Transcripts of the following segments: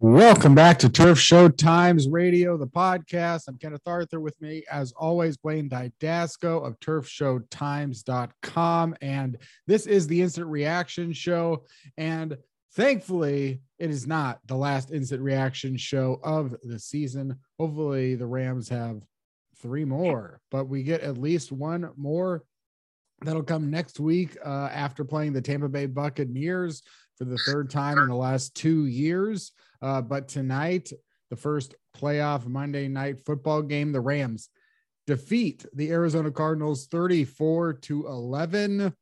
Welcome back to Turf Show Times Radio, the podcast. I'm Kenneth Arthur with me, as always, Blaine Dydasco of turfshowtimes.com. And this is the instant reaction show. And thankfully, it is not the last instant reaction show of the season. Hopefully, the Rams have three more, but we get at least one more that'll come next week uh, after playing the Tampa Bay Buccaneers for the third time in the last two years. Uh, but tonight, the first playoff Monday night football game, the Rams defeat the Arizona Cardinals 34 to 11.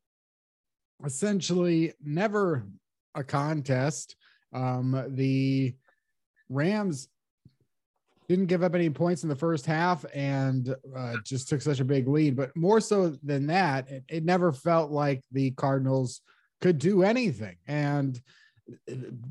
Essentially, never a contest. Um, the Rams didn't give up any points in the first half and uh, just took such a big lead. But more so than that, it, it never felt like the Cardinals could do anything. And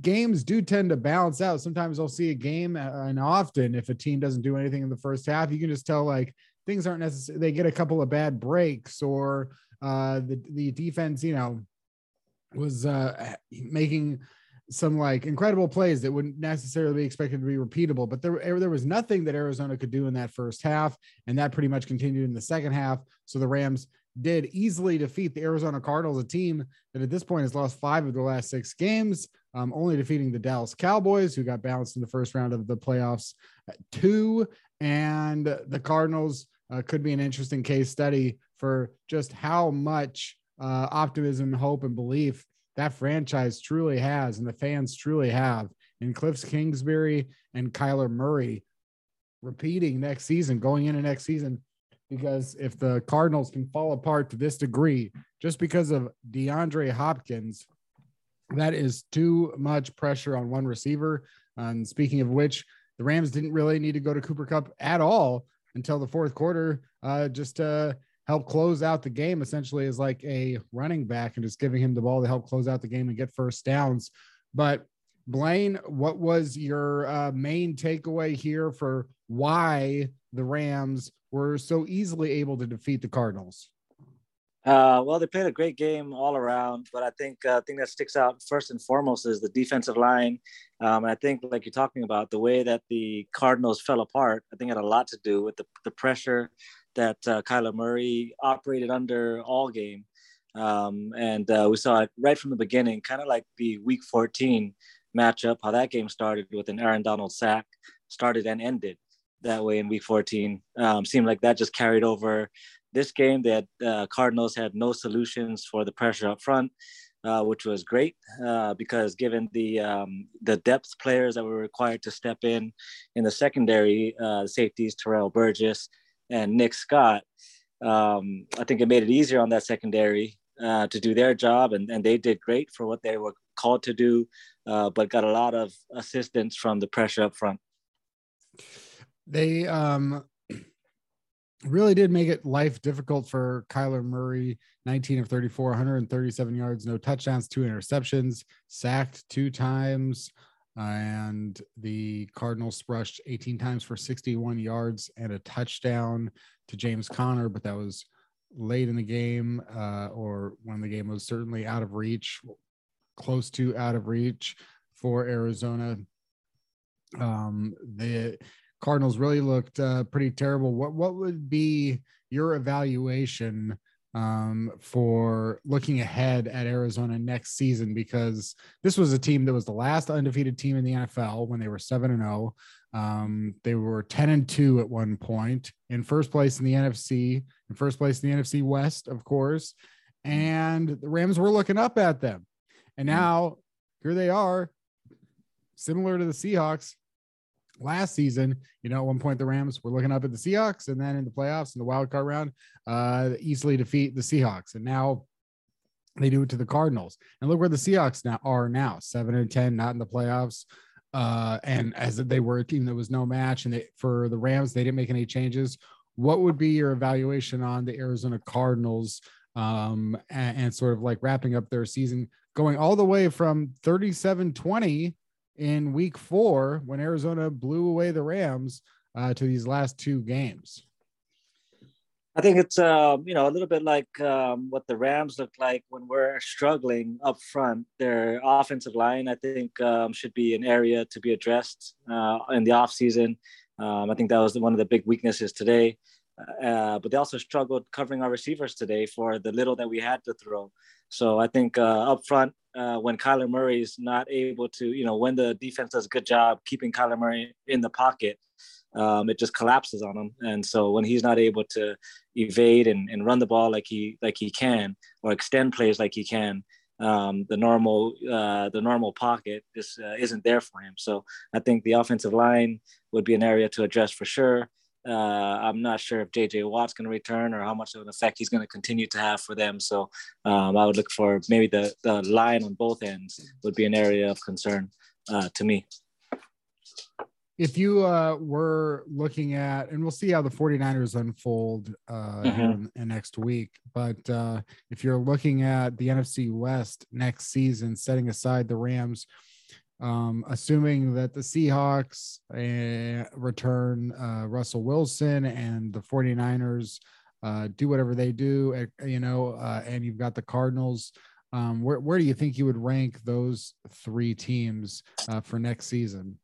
games do tend to balance out. Sometimes I'll see a game, uh, and often if a team doesn't do anything in the first half, you can just tell like things aren't necessary. They get a couple of bad breaks, or uh, the the defense, you know, was uh, making some like incredible plays that wouldn't necessarily be expected to be repeatable. But there there was nothing that Arizona could do in that first half, and that pretty much continued in the second half. So the Rams did easily defeat the Arizona Cardinals, a team that at this point has lost five of the last six games, um, only defeating the Dallas Cowboys, who got bounced in the first round of the playoffs, two. And the Cardinals uh, could be an interesting case study for just how much uh, optimism, hope, and belief that franchise truly has, and the fans truly have in Cliff Kingsbury and Kyler Murray repeating next season, going into next season because if the Cardinals can fall apart to this degree just because of DeAndre Hopkins, that is too much pressure on one receiver. And speaking of which, the Rams didn't really need to go to Cooper Kupp at all until the fourth quarter, uh, just to help close out the game, essentially, as like a running back and just giving him the ball to help close out the game and get first downs. But Blaine, what was your uh, main takeaway here for why the Rams were so easily able to defeat the Cardinals? Uh, well, they played a great game all around, but I think uh, thing that sticks out first and foremost is the defensive line. Um, and I think, like you're talking about, the way that the Cardinals fell apart, I think had a lot to do with the, the pressure that uh, Kyler Murray operated under all game. Um, and uh, we saw it right from the beginning, kind of like the Week 14 matchup, how that game started with an Aaron Donald sack, started and ended that way in week 14. Um, seemed like that just carried over this game. That uh, Cardinals had no solutions for the pressure up front, uh, which was great uh, because given the um, the depth players that were required to step in in the secondary, uh, safeties Terrell Burgess and Nick Scott, um, I think it made it easier on that secondary uh, to do their job, and, and they did great for what they were called to do, uh, but got a lot of assistance from the pressure up front they um really did make it life difficult for Kyler Murray. 19 of 34, 137 yards, no touchdowns, two interceptions, sacked two times. and the Cardinals rushed 18 times for 61 yards and a touchdown to James Conner, but that was late in the game, uh, or when the game was certainly out of reach, close to out of reach for Arizona. Um, the Cardinals really looked uh, pretty terrible. What what would be your evaluation um, for looking ahead at Arizona next season? Because this was a team that was the last undefeated team in the NFL when they were seven and zero. Oh. Um, they were ten and two at one point, in first place in the NFC, in first place in the NFC West, of course. And the Rams were looking up at them, and hmm. now here they are, similar to the Seahawks, last season, you know, at one point the Rams were looking up at the Seahawks, and then in the playoffs in the wild card round, uh, easily defeat the Seahawks. And now They do it to the Cardinals. And look where the Seahawks now are now, seven and ten, not in the playoffs. Uh, and as they were a team that was no match, and they, for the Rams, they didn't make any changes. What would be your evaluation on the Arizona Cardinals um, and, and sort of like wrapping up their season, going all the way from 37 20 in week four when Arizona blew away the Rams uh, to these last two games? I think it's uh, you know a little bit like um, what the Rams look like when we're struggling up front. Their offensive line, I think, um, should be an area to be addressed uh, in the offseason. Um, I think that was one of the big weaknesses today. Uh, but they also struggled covering our receivers today for the little that we had to throw. So I think uh, up front, uh, when Kyler Murray is not able to, you know, when the defense does a good job keeping Kyler Murray in the pocket, um, it just collapses on him. And so when he's not able to evade and, and run the ball like he like he can, or extend plays like he can, um, the normal uh, the normal pocket just uh, isn't there for him. So I think the offensive line would be an area to address for sure. Uh, I'm not sure if JJ Watt's going to return or how much of an effect he's going to continue to have for them. So um, I would look for maybe the, the line on both ends would be an area of concern uh, to me if you uh, were looking at, and we'll see how the 49ers unfold uh, mm-hmm. in, in, next week, but uh, if you're looking at the NFC West next season, setting aside the Rams, um, assuming that the Seahawks uh, return uh, Russell Wilson and the 49ers uh, do whatever they do, you know, and you've got the Cardinals. Um, where, where do you think you would rank those three teams for next season?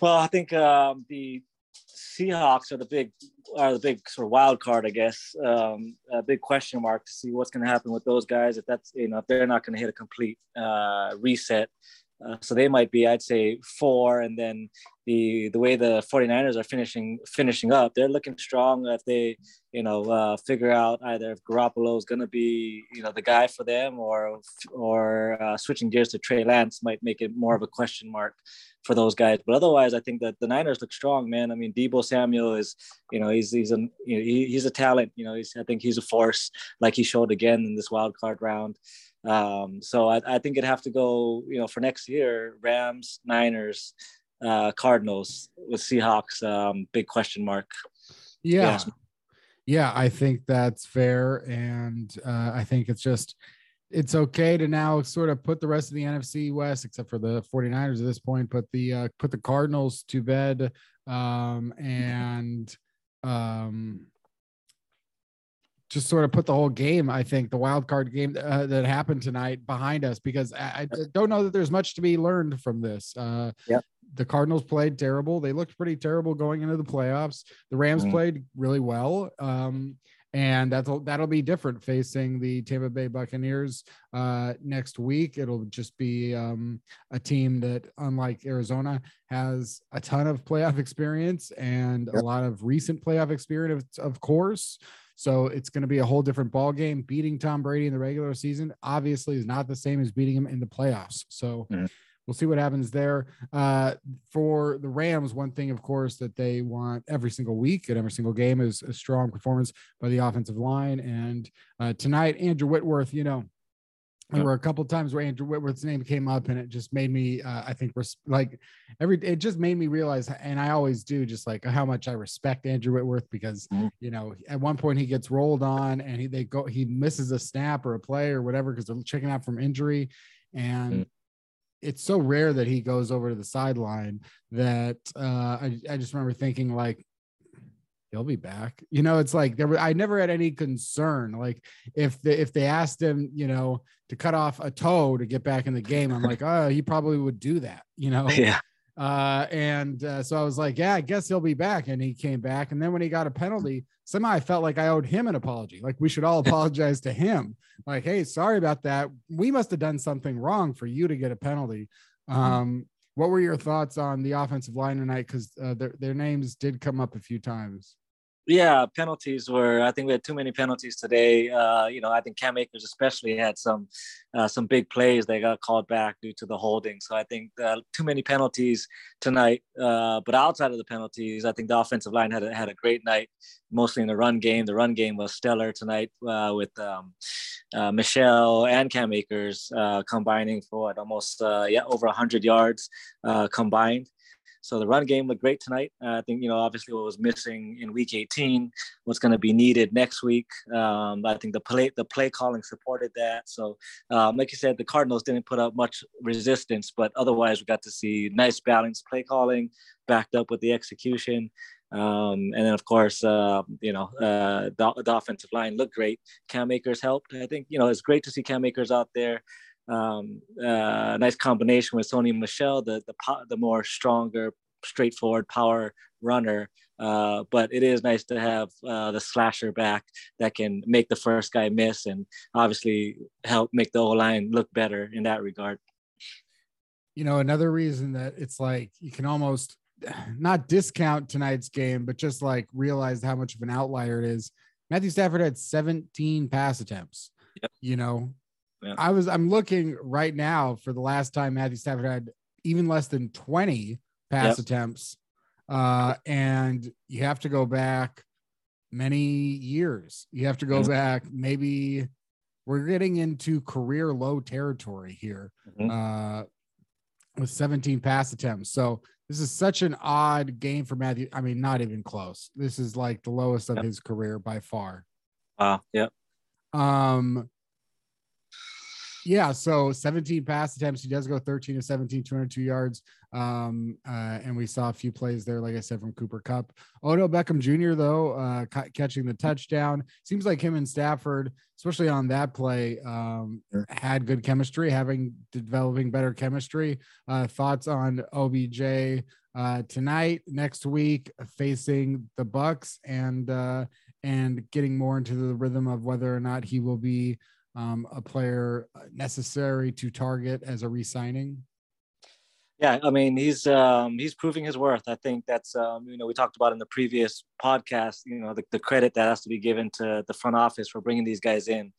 Well, I think um, the Seahawks are the big are the big sort of wild card, I guess. Um, a big question mark to see what's going to happen with those guys if that's you know if they're not going to hit a complete uh, reset. Uh, so they might be, I'd say, four, and then the the way the 49ers are finishing finishing up, they're looking strong. If they, you know, uh, figure out either if Garoppolo is going to be, you know, the guy for them, or or uh, switching gears to Trey Lance might make it more of a question mark for those guys. But otherwise, I think that the Niners look strong, man. I mean, Deebo Samuel is, you know, he's he's a you know, he, he's a talent. You know, he's I think he's a force, like he showed again in this wild card round. Um, so I, I think it'd have to go, you know, for next year, Rams, Niners, uh, Cardinals with Seahawks, um, big question mark. Yeah. yeah. yeah. I think that's fair. And uh, I think it's just, it's okay to now sort of put the rest of the NFC West, except for the 49ers at this point, put the, uh, put the Cardinals to bed. Um, and, um, just sort of put the whole game, I think, the wild card game uh, that happened tonight behind us because I, I, don't know that there's much to be learned from this. Uh, yep. The Cardinals played terrible. They looked pretty terrible going into the playoffs. The Rams mm. played really well. Um, and that'll that'll be different facing the Tampa Bay Buccaneers uh, next week. It'll just be um, a team that, unlike Arizona, has a ton of playoff experience and yep. a lot of recent playoff experience, of course. So it's going to be a whole different ball game. Beating Tom Brady in the regular season obviously is not the same as beating him in the playoffs. So mm. We'll see what happens there. Uh, for the Rams, one thing, of course, that they want every single week and every single game is a strong performance by the offensive line. And uh, tonight, Andrew Whitworth, you know, there were a couple times where Andrew Whitworth's name came up, and it just made me, uh, I think, res- like every, it just made me realize, and I always do, just like how much I respect Andrew Whitworth because, mm-hmm. you know, at one point he gets rolled on and he they go he misses a snap or a play or whatever because they're checking out from injury, and mm-hmm. It's so rare that he goes over to the sideline that uh, I I just remember thinking like, he'll be back. You know, it's like there were, I never had any concern. Like if the, if they asked him, you know, to cut off a toe to get back in the game, I'm like, oh, he probably would do that, you know? Yeah. Uh, and uh, so I was like, yeah, I guess he'll be back. And he came back. And then when he got a penalty, somehow I felt like I owed him an apology. Like we should all apologize to him. Like, hey, sorry about that. We must have done something wrong for you to get a penalty. Mm-hmm. Um, what were your thoughts on the offensive line tonight? Because uh, their, their names did come up a few times. Yeah, penalties were. I think we had too many penalties today. Uh, you know, I think Cam Akers especially had some uh, some big plays that got called back due to the holding. So I think uh, too many penalties tonight. Uh, but outside of the penalties, I think the offensive line had a, had a great night, mostly in the run game. The run game was stellar tonight uh, with um, uh, Michel and Cam Akers combining for what, almost yeah over 100 yards combined. So the run game looked great tonight. Uh, I think you know obviously what was missing in Week 18, what's going to be needed next week. Um, I think the play the play calling supported that. So um, like you said, the Cardinals didn't put up much resistance, but otherwise we got to see nice balanced play calling backed up with the execution. Um, and then of course, uh, you know, uh, the, the, offensive line looked great. Cam Akers helped. I think you know it's great to see Cam Akers out there um, uh, nice combination with Sony Michel, the the the more stronger, straightforward power runner. Uh, but it is nice to have uh, the slasher back that can make the first guy miss and obviously help make the O line look better in that regard. You know, another reason that it's like you can almost not discount tonight's game, but just like realize how much of an outlier it is. Matthew Stafford had 17 pass attempts. Yep. You know, yeah. I was I'm looking right now for the last time Matthew Stafford had even less than 20 pass yep. attempts. Uh, and you have to go back many years. You have to go mm-hmm. back maybe we're getting into career low territory here mm-hmm. uh, with 17 pass attempts. So this is such an odd game for Matthew. I mean, not even close. This is like the lowest of yep. his career by far. Wow. Uh, yep. Um, yeah, so 17 pass attempts. He does go 13 to 17, 202 yards. Um, uh, and we saw a few plays there, like I said, from Cooper Kupp. Odell Beckham Jr., though, uh, ca- catching the touchdown. Seems like him and Stafford, especially on that play, um, had good chemistry, having developing better chemistry. Uh, thoughts on OBJ uh, tonight, next week, facing the Bucks, and uh, and getting more into the rhythm of whether or not he will be um, a player uh, necessary to target as a re-signing? Yeah, I mean he's um, he's proving his worth. I think that's um, you know we talked about in the previous podcast. You know the, the credit that has to be given to the front office for bringing these guys in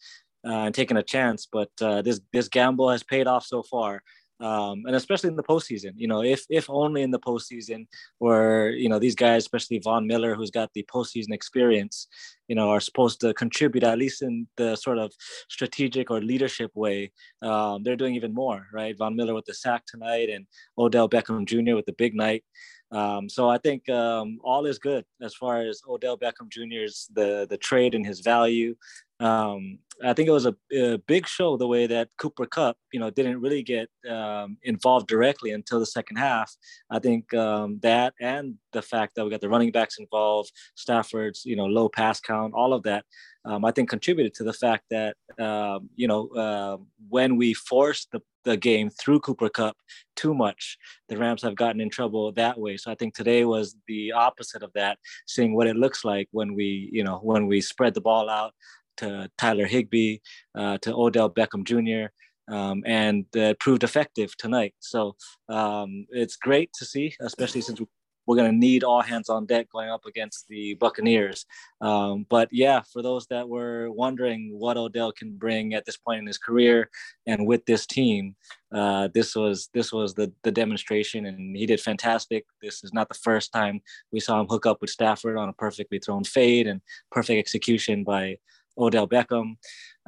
uh, and taking a chance. But uh, this this gamble has paid off so far um, and especially in the postseason. You know, if if only in the postseason, where you know these guys, especially Von Miller, who's got the postseason experience, you know, are supposed to contribute at least in the sort of strategic or leadership way. Um, they're doing even more, right? Von Miller with the sack tonight, and Odell Beckham Jr. with the big night. Um, so I think um, all is good as far as Odell Beckham Jr.'s the the trade and his value. Um, I think it was a, a, big show the way that Cooper Kupp, you know, didn't really get um, involved directly until the second half. I think um, that and the fact that we got the running backs involved, Stafford's, you know, low pass count, all of that, um, I think contributed to the fact that, um, you know, uh, when we forced the, the game through Cooper Kupp too much, the Rams have gotten in trouble that way. So I think today was the opposite of that, seeing what it looks like when we, you know, when we spread the ball out to Tyler Higbee, uh, to Odell Beckham Jr., um, and uh, proved effective tonight. So um, it's great to see, especially since we're going to need all hands on deck going up against the Buccaneers. Um, but yeah, for those that were wondering what Odell can bring at this point in his career and with this team, uh, this was this was the the demonstration, and he did fantastic. This is not the first time we saw him hook up with Stafford on a perfectly thrown fade and perfect execution by Odell Beckham.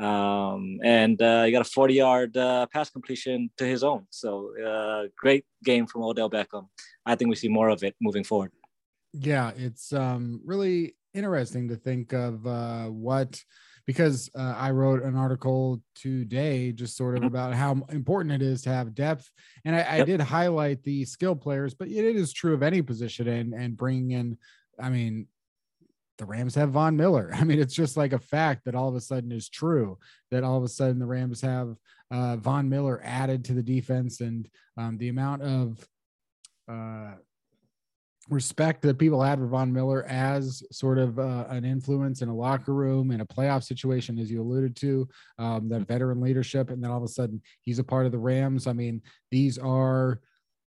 Um, and uh, he got a 40 yard uh, pass completion to his own. So uh, great game from Odell Beckham. I think we see more of it moving forward. Yeah, it's um, really interesting to think of uh, what because uh, I wrote an article today just sort of mm-hmm. about how important it is to have depth. And I, I did highlight the skill players, but it is true of any position and, and bringing in, I mean, the Rams have Von Miller. I mean, it's just like a fact that all of a sudden is true that all of a sudden the Rams have uh, Von Miller added to the defense and um, the amount of uh, respect that people had for Von Miller as sort of uh, an influence in a locker room in a playoff situation, as you alluded to, um, that veteran leadership. And then all of a sudden he's a part of the Rams. I mean, these are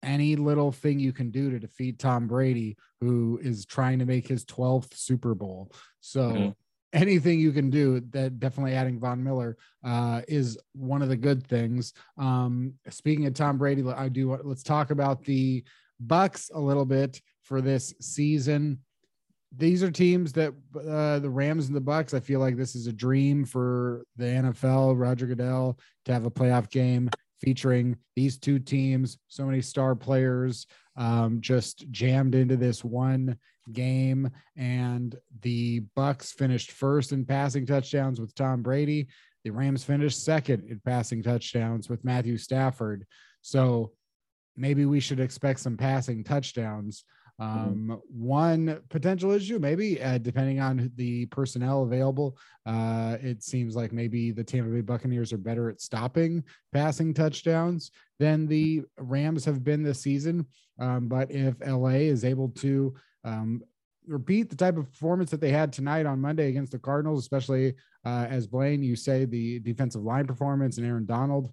any little thing you can do to defeat Tom Brady, who is trying to make his 12th Super Bowl. So mm-hmm. anything you can do that definitely adding Von Miller uh, is one of the good things. Um, speaking of Tom Brady, I do let's talk about the Bucks a little bit for this season. These are teams that uh, the Rams and the Bucks. I feel like this is a dream for the NFL. Roger Goodell to have a playoff game featuring these two teams, so many star players um, just jammed into this one game. And the Bucks finished first in passing touchdowns with Tom Brady. The Rams finished second in passing touchdowns with Matthew Stafford. So maybe we should expect some passing touchdowns. Mm-hmm. Um, one potential issue, maybe uh, depending on the personnel available, uh, it seems like maybe the Tampa Bay Buccaneers are better at stopping passing touchdowns than the Rams have been this season. Um, but if LA is able to um, repeat the type of performance that they had tonight on Monday against the Cardinals, especially uh, as Blaine, you say the defensive line performance and Aaron Donald,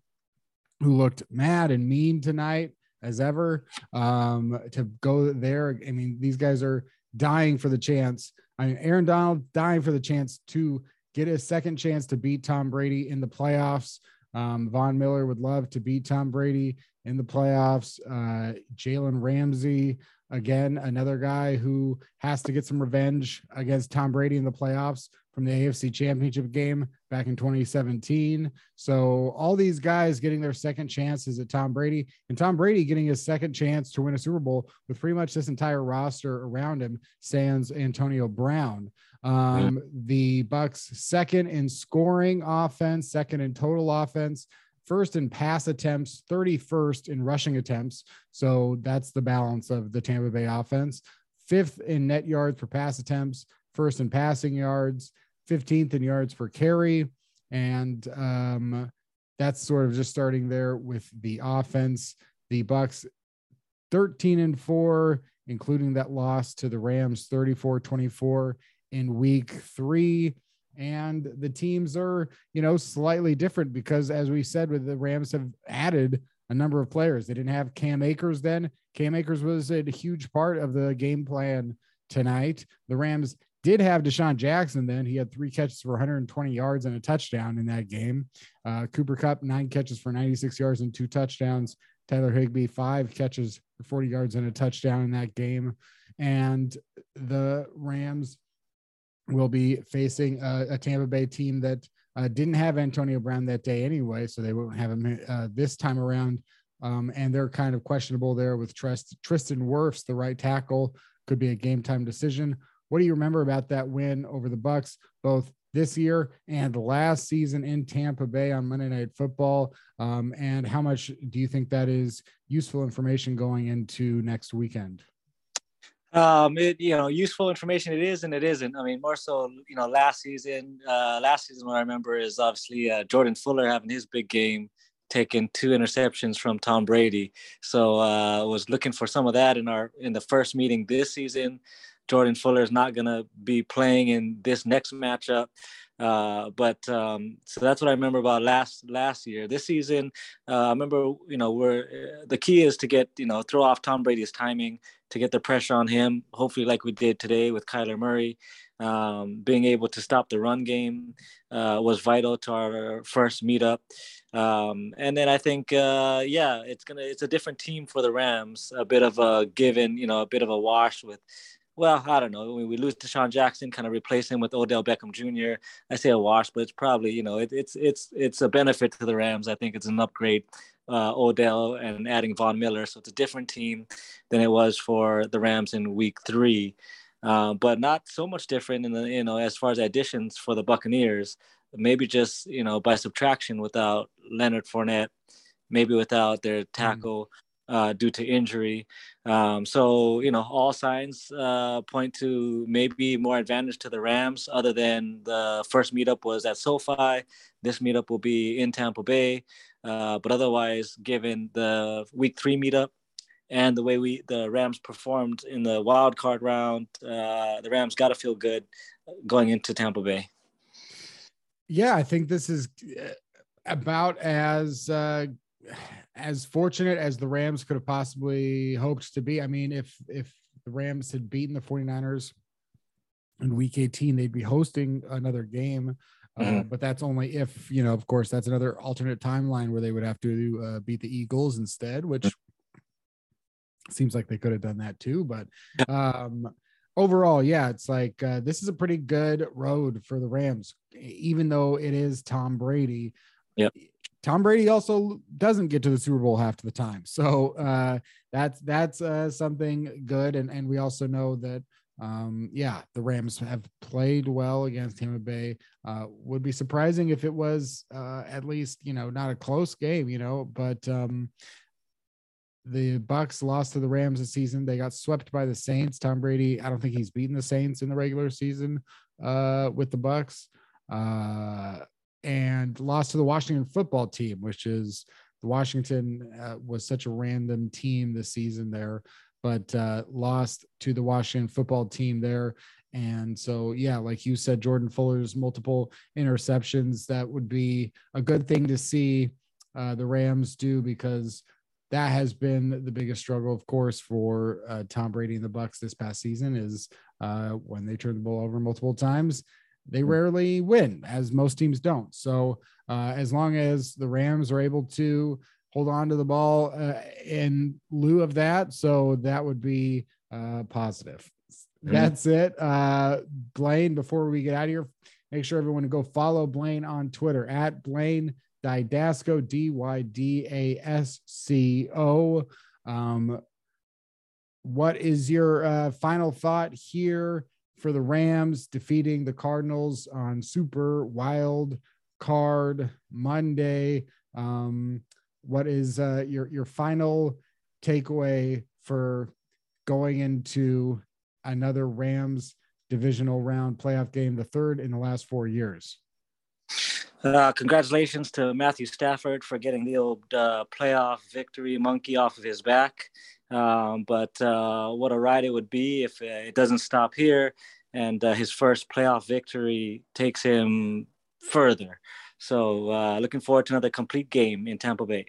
who looked mad and mean tonight as ever um, to go there. I mean, these guys are dying for the chance. I mean, Aaron Donald dying for the chance to get a second chance to beat Tom Brady in the playoffs. Um, Von Miller would love to beat Tom Brady in the playoffs. Uh, Jalen Ramsey, again, another guy who has to get some revenge against Tom Brady in the playoffs from the AFC Championship game back in 2017. So all these guys getting their second chances at Tom Brady and Tom Brady getting his second chance to win a Super Bowl with pretty much this entire roster around him sans Antonio Brown. Um, the Bucks second in scoring offense, second in total offense, first in pass attempts, 31st in rushing attempts. So that's the balance of the Tampa Bay offense. Fifth in net yards per pass attempts, first in passing yards, 15th in yards per carry. And um, that's sort of just starting there with the offense. The Bucks 13 and 4, including that loss to the Rams 34 24 in week three. And the teams are, you know, slightly different because, as we said, with the Rams have added a number of players. They didn't have Cam Akers then. Cam Akers was a huge part of the game plan tonight. The Rams did have DeSean Jackson then. He had three catches for 120 yards and a touchdown in that game. Uh, Cooper Kupp, nine catches for 96 yards and two touchdowns. Tyler Higbee, five catches for 40 yards and a touchdown in that game. And the Rams will be facing a, a Tampa Bay team that uh, didn't have Antonio Brown that day anyway, so they won't have him uh, this time around. Um, and they're kind of questionable there with Trist- Tristan Wirfs, the right tackle, could be a game time decision. What do you remember about that win over the Bucks, both this year and last season in Tampa Bay on Monday Night Football? Um, and how much do you think that is useful information going into next weekend? Um, it you know useful information it is and it isn't. I mean, more so you know last season. Uh, last season, what I remember is obviously uh, Jordan Fuller having his big game, taking two interceptions from Tom Brady. So uh, was looking for some of that in our in the first meeting this season. Jordan Fuller is not going to be playing in this next matchup. Uh, but um, so that's what I remember about last last year. This season, uh, I remember you know we're uh, the key is to get you know throw off Tom Brady's timing to get the pressure on him. Hopefully, like we did today with Kyler Murray, um, being able to stop the run game uh, was vital to our first meetup. Um, and then I think, uh, yeah, it's gonna it's a different team for the Rams. A bit of a given, you know, a bit of a wash with well, I don't know. When we lose DeSean Jackson, kind of replace him with Odell Beckham Jr. I say a wash, but it's probably you know it, it's it's it's a benefit to the Rams. I think it's an upgrade. Uh, Odell and adding Von Miller, so it's a different team than it was for the Rams in Week Three, uh, but not so much different in the you know as far as additions for the Buccaneers. Maybe just you know by subtraction without Leonard Fournette, maybe without their mm. Uh, due to injury. Um, so, you know, all signs uh, point to maybe more advantage to the Rams, other than the first meetup was at SoFi. This meetup will be in Tampa Bay. Uh, but otherwise, given the week three meetup and the way we the Rams performed in the wild card round, uh, the Rams got to feel good going into Tampa Bay. Yeah, I think this is uh, about as uh, as fortunate as the Rams could have possibly hoped to be. I mean, if if the Rams had beaten the 49ers in week 18, they'd be hosting another game. Uh, mm-hmm. but that's only if, you know, of course, that's another alternate timeline where they would have to uh, beat the Eagles instead, which seems like they could have done that too. But um, overall, yeah, it's like uh, this is a pretty good road for the Rams, even though it is Tom Brady. Yep. Tom Brady also doesn't get to the Super Bowl half the time, so uh, that's that's uh, something good. And and we also know that um, yeah, the Rams have played well against Tampa Bay. Uh, would be surprising if it was uh, at least you know not a close game, you know, but um, the Bucks lost to the Rams this season. They got swept by the Saints. Tom Brady, I don't think he's beaten the Saints in the regular season uh, with the Bucks. Uh, and lost to the Washington football team, which is the Washington uh, was such a random team this season there, but uh, lost to the Washington football team there. And so, yeah, like you said, Jordan Fuller's multiple interceptions, that would be a good thing to see uh, the Rams do because that has been the biggest struggle, of course, for uh, Tom Brady and the Bucks this past season is uh, when they turn the ball over multiple times they rarely win, as most teams don't. So uh, as long as the Rams are able to hold on to the ball uh, in lieu of that, so that would be uh, positive. Mm-hmm. That's it. Uh, Blaine, before we get out of here, make sure everyone to go follow Blaine on Twitter at Blaine Dydasco, D Y D A S C O. Um, what is your uh, final thought here? For the Rams defeating the Cardinals on Super Wild Card Monday. Um, what is uh, your your final takeaway for going into another Rams divisional round playoff game, the third in the last four years? Uh, congratulations to Matthew Stafford for getting the old uh, playoff victory monkey off of his back. Um, but uh, what a ride it would be if it doesn't stop here and uh, his first playoff victory takes him further. So uh, looking forward to another complete game in Tampa Bay.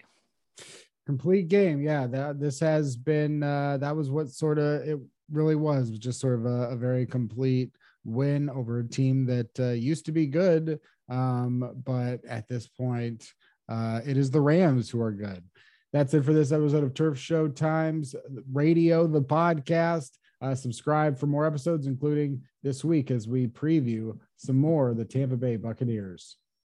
Complete game, yeah. That this has been uh, that was what sort of it really was, just sort of a, a very complete win over a team that uh, used to be good, um, but at this point, uh, it is the Rams who are good. That's it for this episode of Turf Show Times Radio, the podcast. Uh, subscribe for more episodes, including this week as we preview some more of the Tampa Bay Buccaneers.